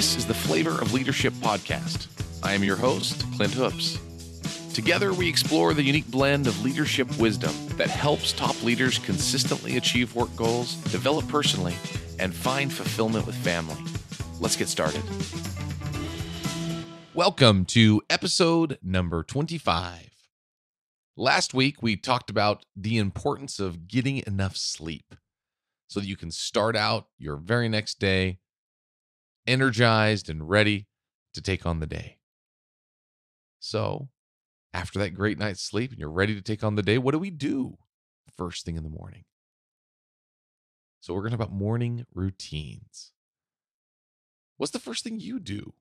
This is the Flavor of Leadership podcast. I am your host, Clint Hoops. Together, we explore the unique blend of leadership wisdom that helps top leaders consistently achieve work goals, develop personally, and find fulfillment with family. Let's get started. Welcome to episode number 25. Last week, we talked about the importance of getting enough sleep so that you can start out your very next day energized and ready to take on the day. So, after that great night's sleep and you're ready to take on the day, what do we do first thing in the morning? So, we're going to talk about morning routines. What's the first thing you do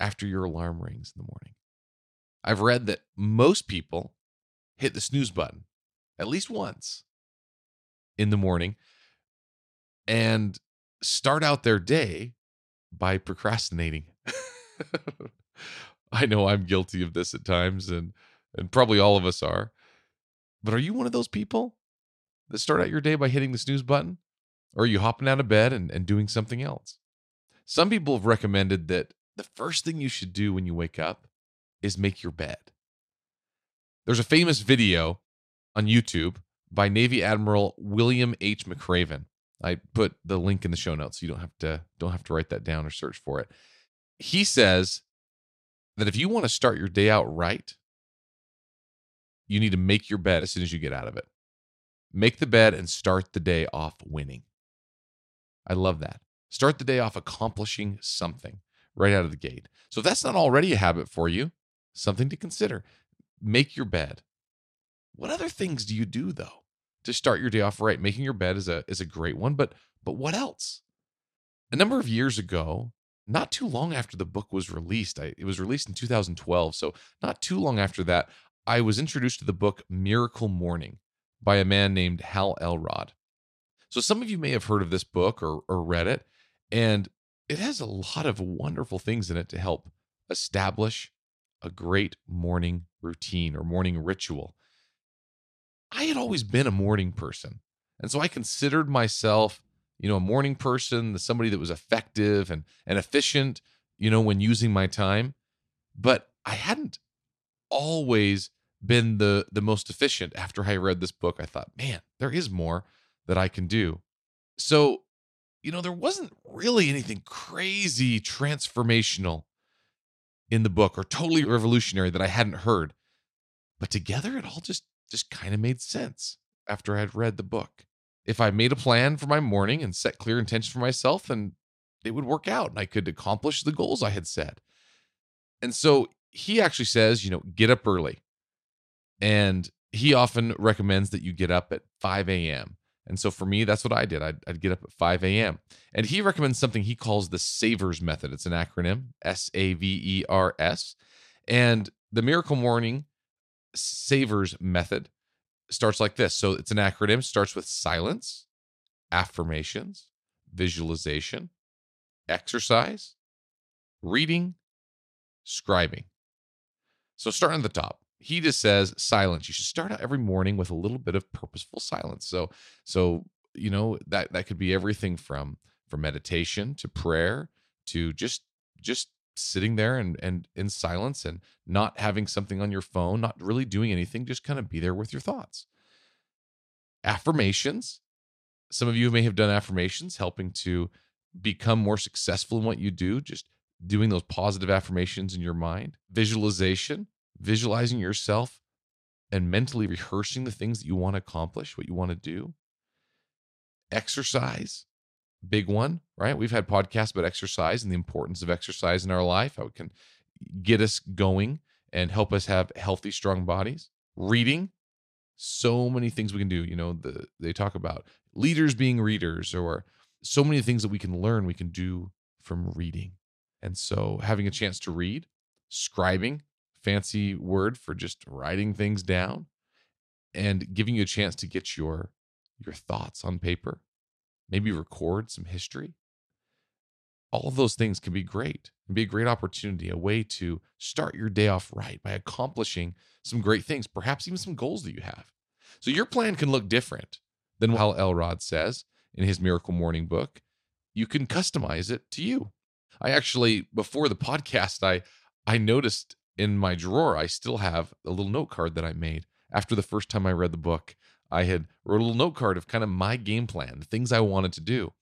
after your alarm rings in the morning? I've read that most people hit the snooze button at least once in the morning and start out their day by procrastinating. I know I'm guilty of this at times and and probably all of us are. But are you one of those people that start out your day by hitting the snooze button? Or are you hopping out of bed and, and doing something else? Some people have recommended that the first thing you should do when you wake up is make your bed. There's a famous video on YouTube by Navy Admiral William H. McRaven I put the link in the show notes so you don't have to don't have to write that down or search for it. He says that if you want to start your day out right, you need to make your bed as soon as you get out of it. Make the bed and start the day off winning. I love that. Start the day off accomplishing something right out of the gate. So if that's not already a habit for you, something to consider. Make your bed. What other things do you do though? To start your day off right. Making your bed is a is a great one, but but what else? A number of years ago, not too long after the book was released, I, it was released in 2012, so not too long after that, I was introduced to the book Miracle Morning by a man named Hal Elrod. So some of you may have heard of this book or, or read it, and it has a lot of wonderful things in it to help establish a great morning routine or morning ritual. I had always been a morning person. And so I considered myself, you know, a morning person, somebody that was effective and, and efficient, you know, when using my time. But I hadn't always been the the most efficient after I read this book. I thought, man, there is more that I can do. So, you know, there wasn't really anything crazy transformational in the book or totally revolutionary that I hadn't heard. But together it all just just kind of made sense after I'd read the book. If I made a plan for my morning and set clear intentions for myself, then it would work out and I could accomplish the goals I had set. And so he actually says, you know, get up early. And he often recommends that you get up at 5 a.m. And so for me, that's what I did. I'd, I'd, get up at 5 a.m. And he recommends something he calls the SAVERS method. It's an acronym S A V E R S. And the miracle morning Savers method starts like this. So it's an acronym, starts with silence, affirmations, visualization, exercise, reading, scribing. So starting at the top, he just says silence. You should start out every morning with a little bit of purposeful silence. So so you know that that could be everything from from meditation to prayer to just just sitting there and and in silence and not having something on your phone, not really doing anything, just kind of be there with your thoughts. Affirmations. Some of you may have done affirmations helping to become more successful in what you do, just doing those positive affirmations in your mind. Visualization, visualizing yourself and mentally rehearsing the things that you want to accomplish, what you want to do. Exercise, big one, right? We've had podcasts about exercise and the importance of exercise in our life, how it can get us going and help us have healthy, strong bodies. Reading, so many things we can do. You know, the, they talk about leaders being readers, or so many things that we can learn, we can do from reading. And so, having a chance to read, scribing, fancy word for just writing things down, and giving you a chance to get your your thoughts on paper maybe record some history. All of those things can be great and be a great opportunity, a way to start your day off right by accomplishing some great things, perhaps even some goals that you have. So your plan can look different than Hal Elrod says in his Miracle Morning book. You can customize it to you. I actually before the podcast I I noticed in my drawer I still have a little note card that I made after the first time I read the book. I had wrote a little note card of kind of my game plan, the things I wanted to do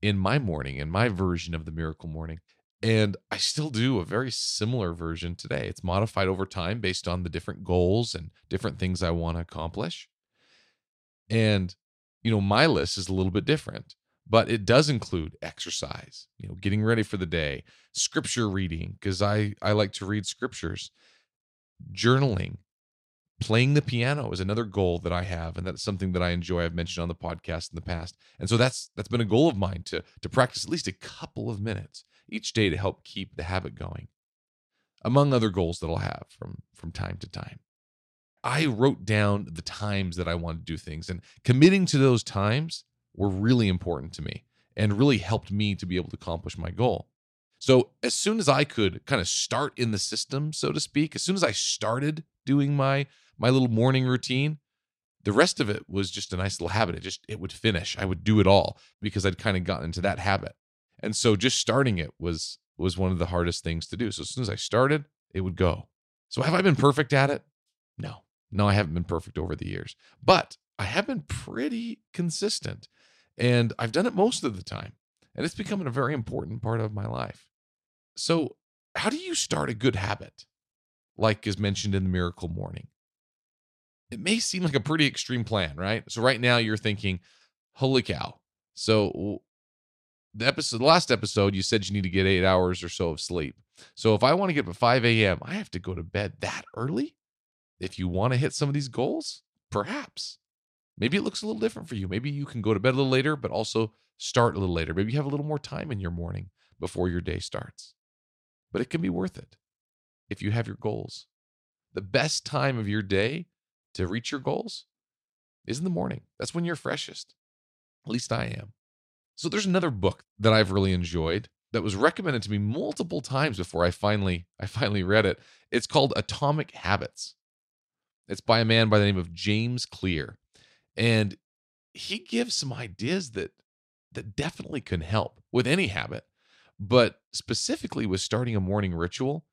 in my morning, in my version of the miracle morning. And I still do a very similar version today. It's modified over time based on the different goals and different things I want to accomplish. And, you know, my list is a little bit different, but it does include exercise, you know, getting ready for the day, scripture reading, because I, I like to read scriptures, journaling, playing the piano is another goal that I have, and that's something that I enjoy. I've mentioned on the podcast in the past, and so that's that's been a goal of mine to to practice at least a couple of minutes each day to help keep the habit going. Among other goals that I'll have from from time to time, I wrote down the times that I want to do things, and committing to those times were really important to me and really helped me to be able to accomplish my goal. So as soon as I could kind of start in the system, so to speak, as soon as I started doing my my little morning routine, the rest of it was just a nice little habit. It just it would finish. I would do it all because I'd kind of gotten into that habit. And so just starting it was was one of the hardest things to do. So as soon as I started, it would go. So have I been mm-hmm. perfect at it? No. No, I haven't been perfect over the years. But I have been pretty consistent. And I've done it most of the time. And it's becoming a very important part of my life. So, how do you start a good habit? Like is mentioned in the miracle morning it may seem like a pretty extreme plan, right? So right now you're thinking, holy cow. So the episode, the last episode, you said you need to get eight hours or so of sleep. So if I want to get up at 5 a.m., I have to go to bed that early. If you want to hit some of these goals, perhaps. Maybe it looks a little different for you. Maybe you can go to bed a little later, but also start a little later. Maybe you have a little more time in your morning before your day starts. But it can be worth it if you have your goals. The best time of your day to reach your goals is in the morning. That's when you're freshest. At least I am. So there's another book that I've really enjoyed that was recommended to me multiple times before I finally I finally read it. It's called Atomic Habits. It's by a man by the name of James Clear. And he gives some ideas that that definitely can help with any habit, but specifically with starting a morning ritual,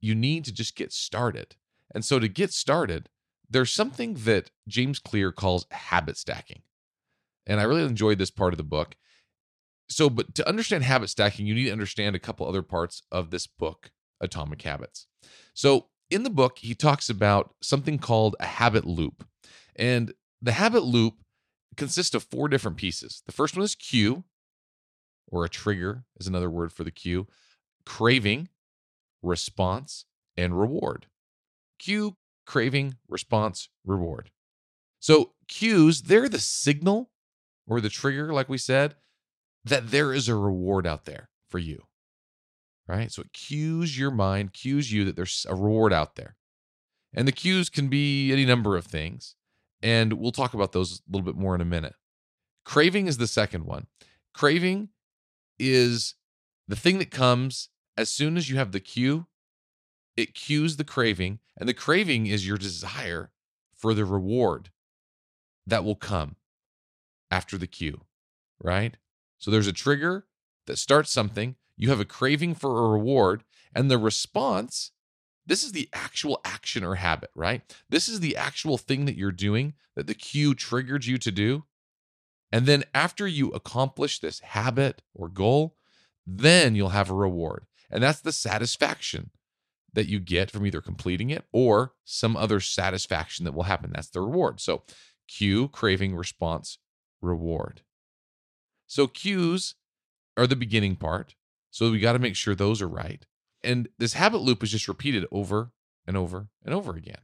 you need to just get started. And so to get started, there's something that James Clear calls habit stacking. And I really enjoyed this part of the book. So, but to understand habit stacking, you need to understand a couple other parts of this book, Atomic Habits. So, in the book, he talks about something called a habit loop. And the habit loop consists of four different pieces. The first one is cue, or a trigger is another word for the cue, craving, response, and reward. Cue, craving, response, reward. So cues, they're the signal or the trigger, like we said, that there is a reward out there for you. Right? So it cues your mind, cues you that there's a reward out there. And the cues can be any number of things. And we'll talk about those a little bit more in a minute. Craving is the second one. Craving is the thing that comes as soon as you have the cue it cues the craving, and the craving is your desire for the reward that will come after the cue, right? So there's a trigger that starts something, you have a craving for a reward, and the response this is the actual action or habit, right? This is the actual thing that you're doing that the cue triggered you to do. And then after you accomplish this habit or goal, then you'll have a reward. And that's the satisfaction that you get from either completing it or some other satisfaction that will happen. That's the reward. So, cue, craving, response, reward. So, cues are the beginning part. So, we got to make sure those are right. And this habit loop is just repeated over and over and over again.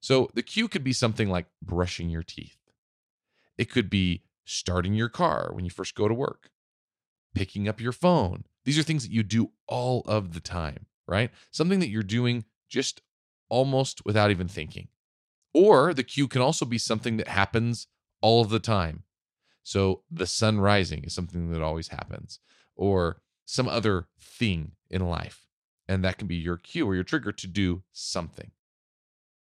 So, the cue could be something like brushing your teeth, it could be starting your car when you first go to work, picking up your phone. These are things that you do all of the time right? Something that you're doing just almost without even thinking. Or the cue can also be something that happens all of the time. So the sun rising is something that always happens, or some other thing in life. And that can be your cue or your trigger to do something.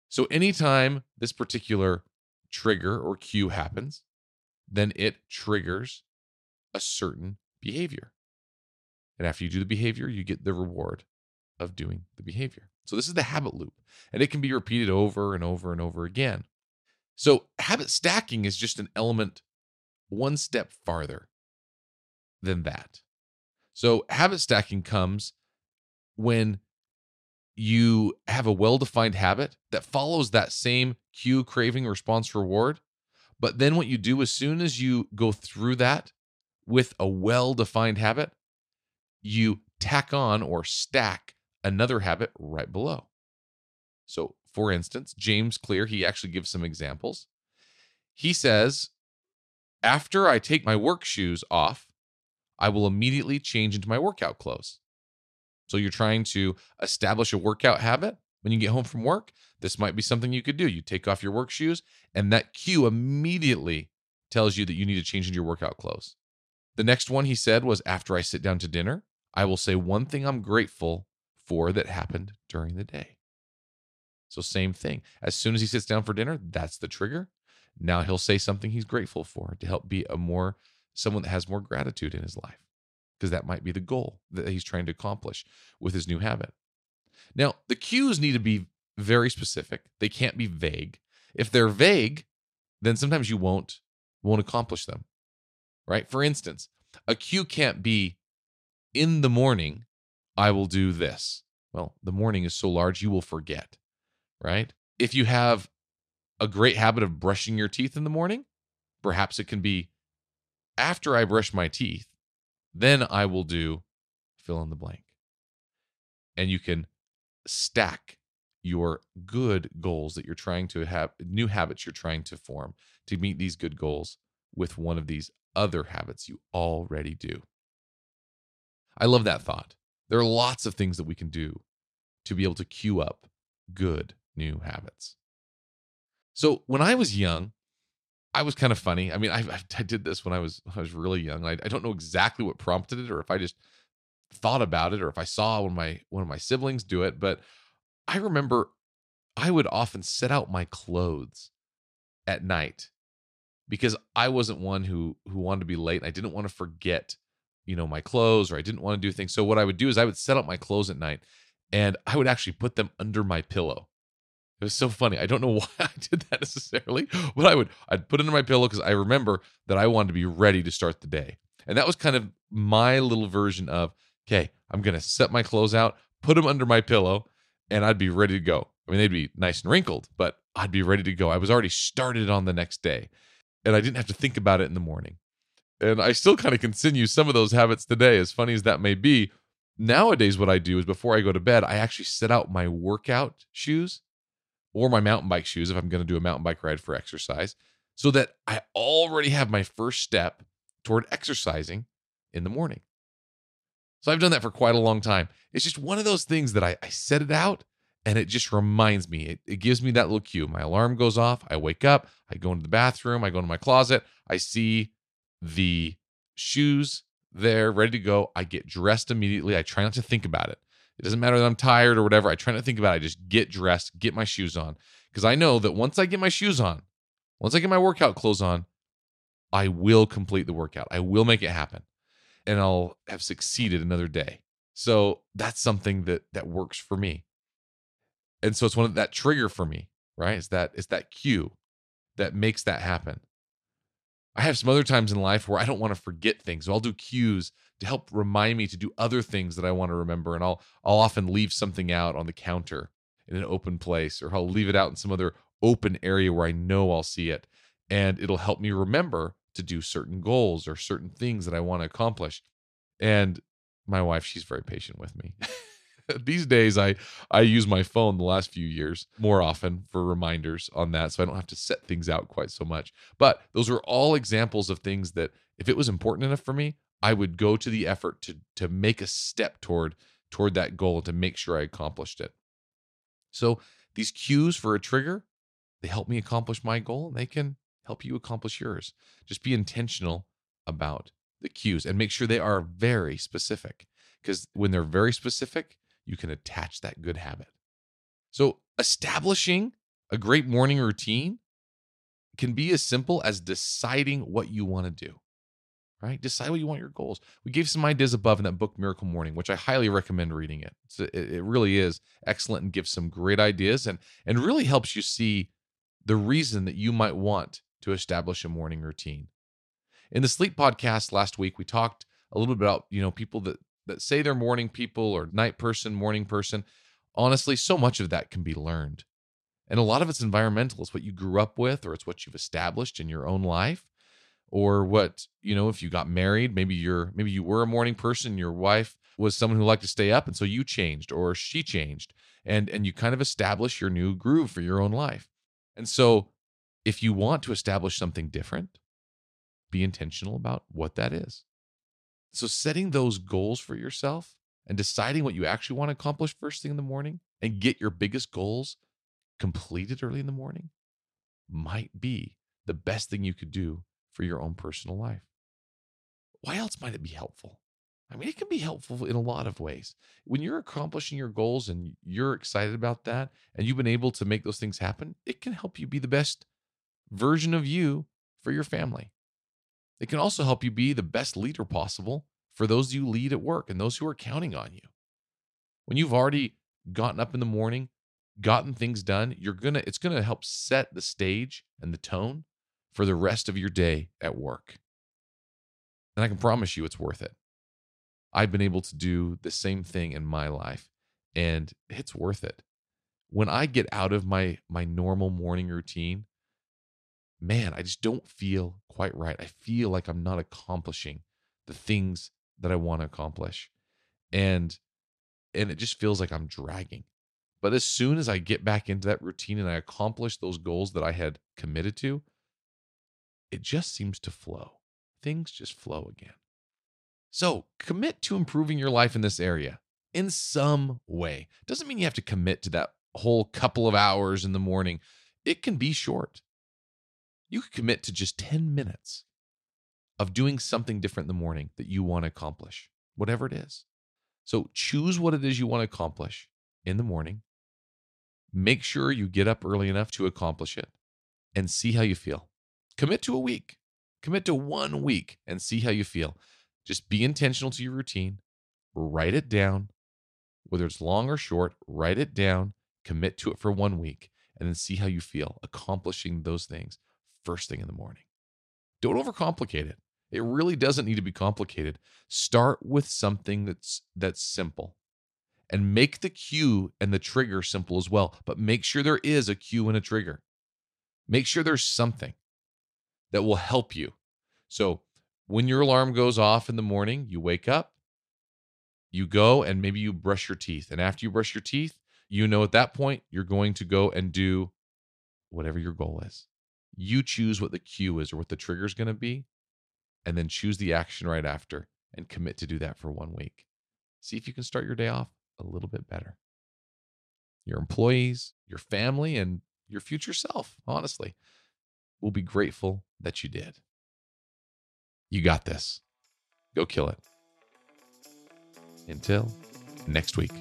So anytime this particular trigger or cue happens, then it triggers a certain behavior. And after you do the behavior, you get the reward of doing the behavior. So this is the habit loop, and it can be repeated over and over and over again. So habit stacking is just an element one step farther than that. So habit stacking comes when you have a well defined habit that follows that same cue, craving, response, reward. But then what you do as soon as you go through that with a well defined habit, you tack on or stack another habit right below. So, for instance, James Clear, he actually gives some examples. He says, After I take my work shoes off, I will immediately change into my workout clothes. So you're trying to establish a workout habit when you get home from work. This might be something you could do. You take off your work shoes, and that cue immediately tells you that you need to change into your workout clothes. The next one he said was after I sit down to dinner, I will say one thing I'm grateful for that happened during the day. So, same thing. As soon as he sits down for dinner, that's the trigger. Now he'll say something he's grateful for to help be a more someone that has more gratitude in his life because that might be the goal that he's trying to accomplish with his new habit. Now, the cues need to be very specific. They can't be vague. If they're vague, then sometimes you won't won't accomplish them. Right? For instance, a cue can't be in the morning I will do this. Well, the morning is so large you will forget. Right? If you have a great habit of brushing your teeth in the morning, perhaps it can be after I brush my teeth, then I will do fill in the blank. And you can stack your good goals that you're trying to have, new habits you're trying to form to meet these good goals with one of these other habits you already do. I love that thought. There are lots of things that we can do to be able to queue up good new habits. So when I was young, I was kind of funny. I mean, I, I did this when I was I was really young. I, I don't know exactly what prompted it, or if I just thought about it, or if I saw one of my one of my siblings do it. But I remember I would often set out my clothes at night because I wasn't one who who wanted to be late. and I didn't want to forget, you know, my clothes, or I didn't want to do things. So what I would do is I would set up my clothes at night, and I would actually put them under my pillow. It was so funny. I don't know why I did that necessarily, but I would I'd put it under my pillow because I remember that I wanted to be ready to start the day. And that was kind of my little version of, okay, I'm gonna set my clothes out, put them under my pillow, and I'd be ready to go. I mean, they'd be nice and wrinkled, but I'd be ready to go. I was already started on the next day. And I didn't have to think about it in the morning. And I still kind of continue some of those habits today, as funny as that may be. Nowadays, what I do is before I go to bed, I actually set out my workout shoes or my mountain bike shoes if I'm going to do a mountain bike ride for exercise, so that I already have my first step toward exercising in the morning. So I've done that for quite a long time. It's just one of those things that I, I set it out and it just reminds me, it, it gives me that little cue. My alarm goes off, I wake up, I go into the bathroom, I go into my closet, I see the shoes there ready to go. I get dressed immediately. I try not to think about it. It doesn't matter that I'm tired or whatever. I try not to think about it. I just get dressed, get my shoes on. Because I know that once I get my shoes on, once I get my workout clothes on, I will complete the workout. I will make it happen. And I'll have succeeded another day. So that's something that that works for me. And so it's one of that trigger for me, right? It's that it's that cue that makes that happen. I have some other times in life where I don't want to forget things. So I'll do cues to help remind me to do other things that I want to remember. And I'll I'll often leave something out on the counter in an open place, or I'll leave it out in some other open area where I know I'll see it. And it'll help me remember to do certain goals or certain things that I want to accomplish. And my wife, she's very patient with me. These days I I use my phone the last few years more often for reminders on that so I don't have to set things out quite so much. But those are all examples of things that if it was important enough for me, I would go to the effort to to make a step toward toward that goal and to make sure I accomplished it. So these cues for a trigger, they help me accomplish my goal and they can help you accomplish yours. Just be intentional about the cues and make sure they are very specific because when they're very specific, you can attach that good habit. So establishing a great morning routine can be as simple as deciding what you want to do. right? Decide what you want your goals. We gave some ideas above in that book, Miracle Morning, which I highly recommend reading it. it, it really is excellent and gives some great ideas and, and really helps you see the reason that you might want to establish a morning routine. In the sleep podcast last week, we talked a little bit about, you know, people that that say they're morning people or night person, morning person. Honestly, so much of that can be learned. And a lot of it's environmental. It's what you grew up with, or it's what you've established in your own life, or what, you know, if you got married, maybe you're maybe you were a morning person, your wife was someone who liked to stay up, and so you changed or she changed. And and you kind of establish your new groove for your own life. And so if you want to establish something different, be intentional about what that is. So, setting those goals for yourself and deciding what you actually want to accomplish first thing in the morning and get your biggest goals completed early in the morning might be the best thing you could do for your own personal life. Why else might it be helpful? I mean, it can be helpful in a lot of ways. When you're accomplishing your goals and you're excited about that and you've been able to make those things happen, it can help you be the best version of you for your family. It can also help you be the best leader possible for those you lead at work and those who are counting on you. When you've already gotten up in the morning, gotten things done, you're going to it's going to help set the stage and the tone for the rest of your day at work. And I can promise you it's worth it. I've been able to do the same thing in my life and it's worth it. When I get out of my my normal morning routine, man, I just don't feel quite right. I feel like I'm not accomplishing the things that I want to accomplish. And and it just feels like I'm dragging. But as soon as I get back into that routine and I accomplish those goals that I had committed to, it just seems to flow. Things just flow again. So commit to improving your life in this area in some way. Doesn't mean you have to commit to that whole couple of hours in the morning. It can be short you could commit to just 10 minutes of doing something different in the morning that you want to accomplish, whatever it is. So choose what it is you want to accomplish in the morning. Make sure you get up early enough to accomplish it and see how you feel. Commit to a week, commit to one week and see how you feel. Just be intentional to your routine, write it down, whether it's long or short, write it down, commit to it for one week, and then see how you feel accomplishing those things first thing in the morning. Don't overcomplicate it. It really doesn't need to be complicated. Start with something that's that's simple. And make the cue and the trigger simple as well, but make sure there is a cue and a trigger. Make sure there's something that will help you. So, when your alarm goes off in the morning, you wake up, you go and maybe you brush your teeth. And after you brush your teeth, you know at that point you're going to go and do whatever your goal is. You choose what the cue is or what the trigger is going to be, and then choose the action right after and commit to do that for one week. See if you can start your day off a little bit better. Your employees, your family, and your future self, honestly, will be grateful that you did. You got this. Go kill it. Until next week.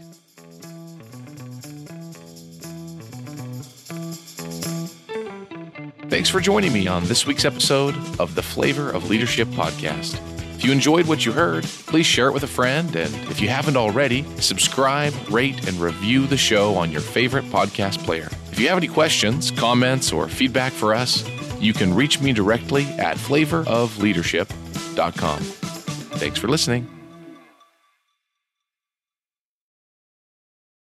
Thanks for joining me on this week's episode of the Flavor of Leadership podcast. If you enjoyed what you heard, please share it with a friend. And if you haven't already, subscribe, rate, and review the show on your favorite podcast player. If you have any questions, comments, or feedback for us, you can reach me directly at flavorofleadership.com. Thanks for listening.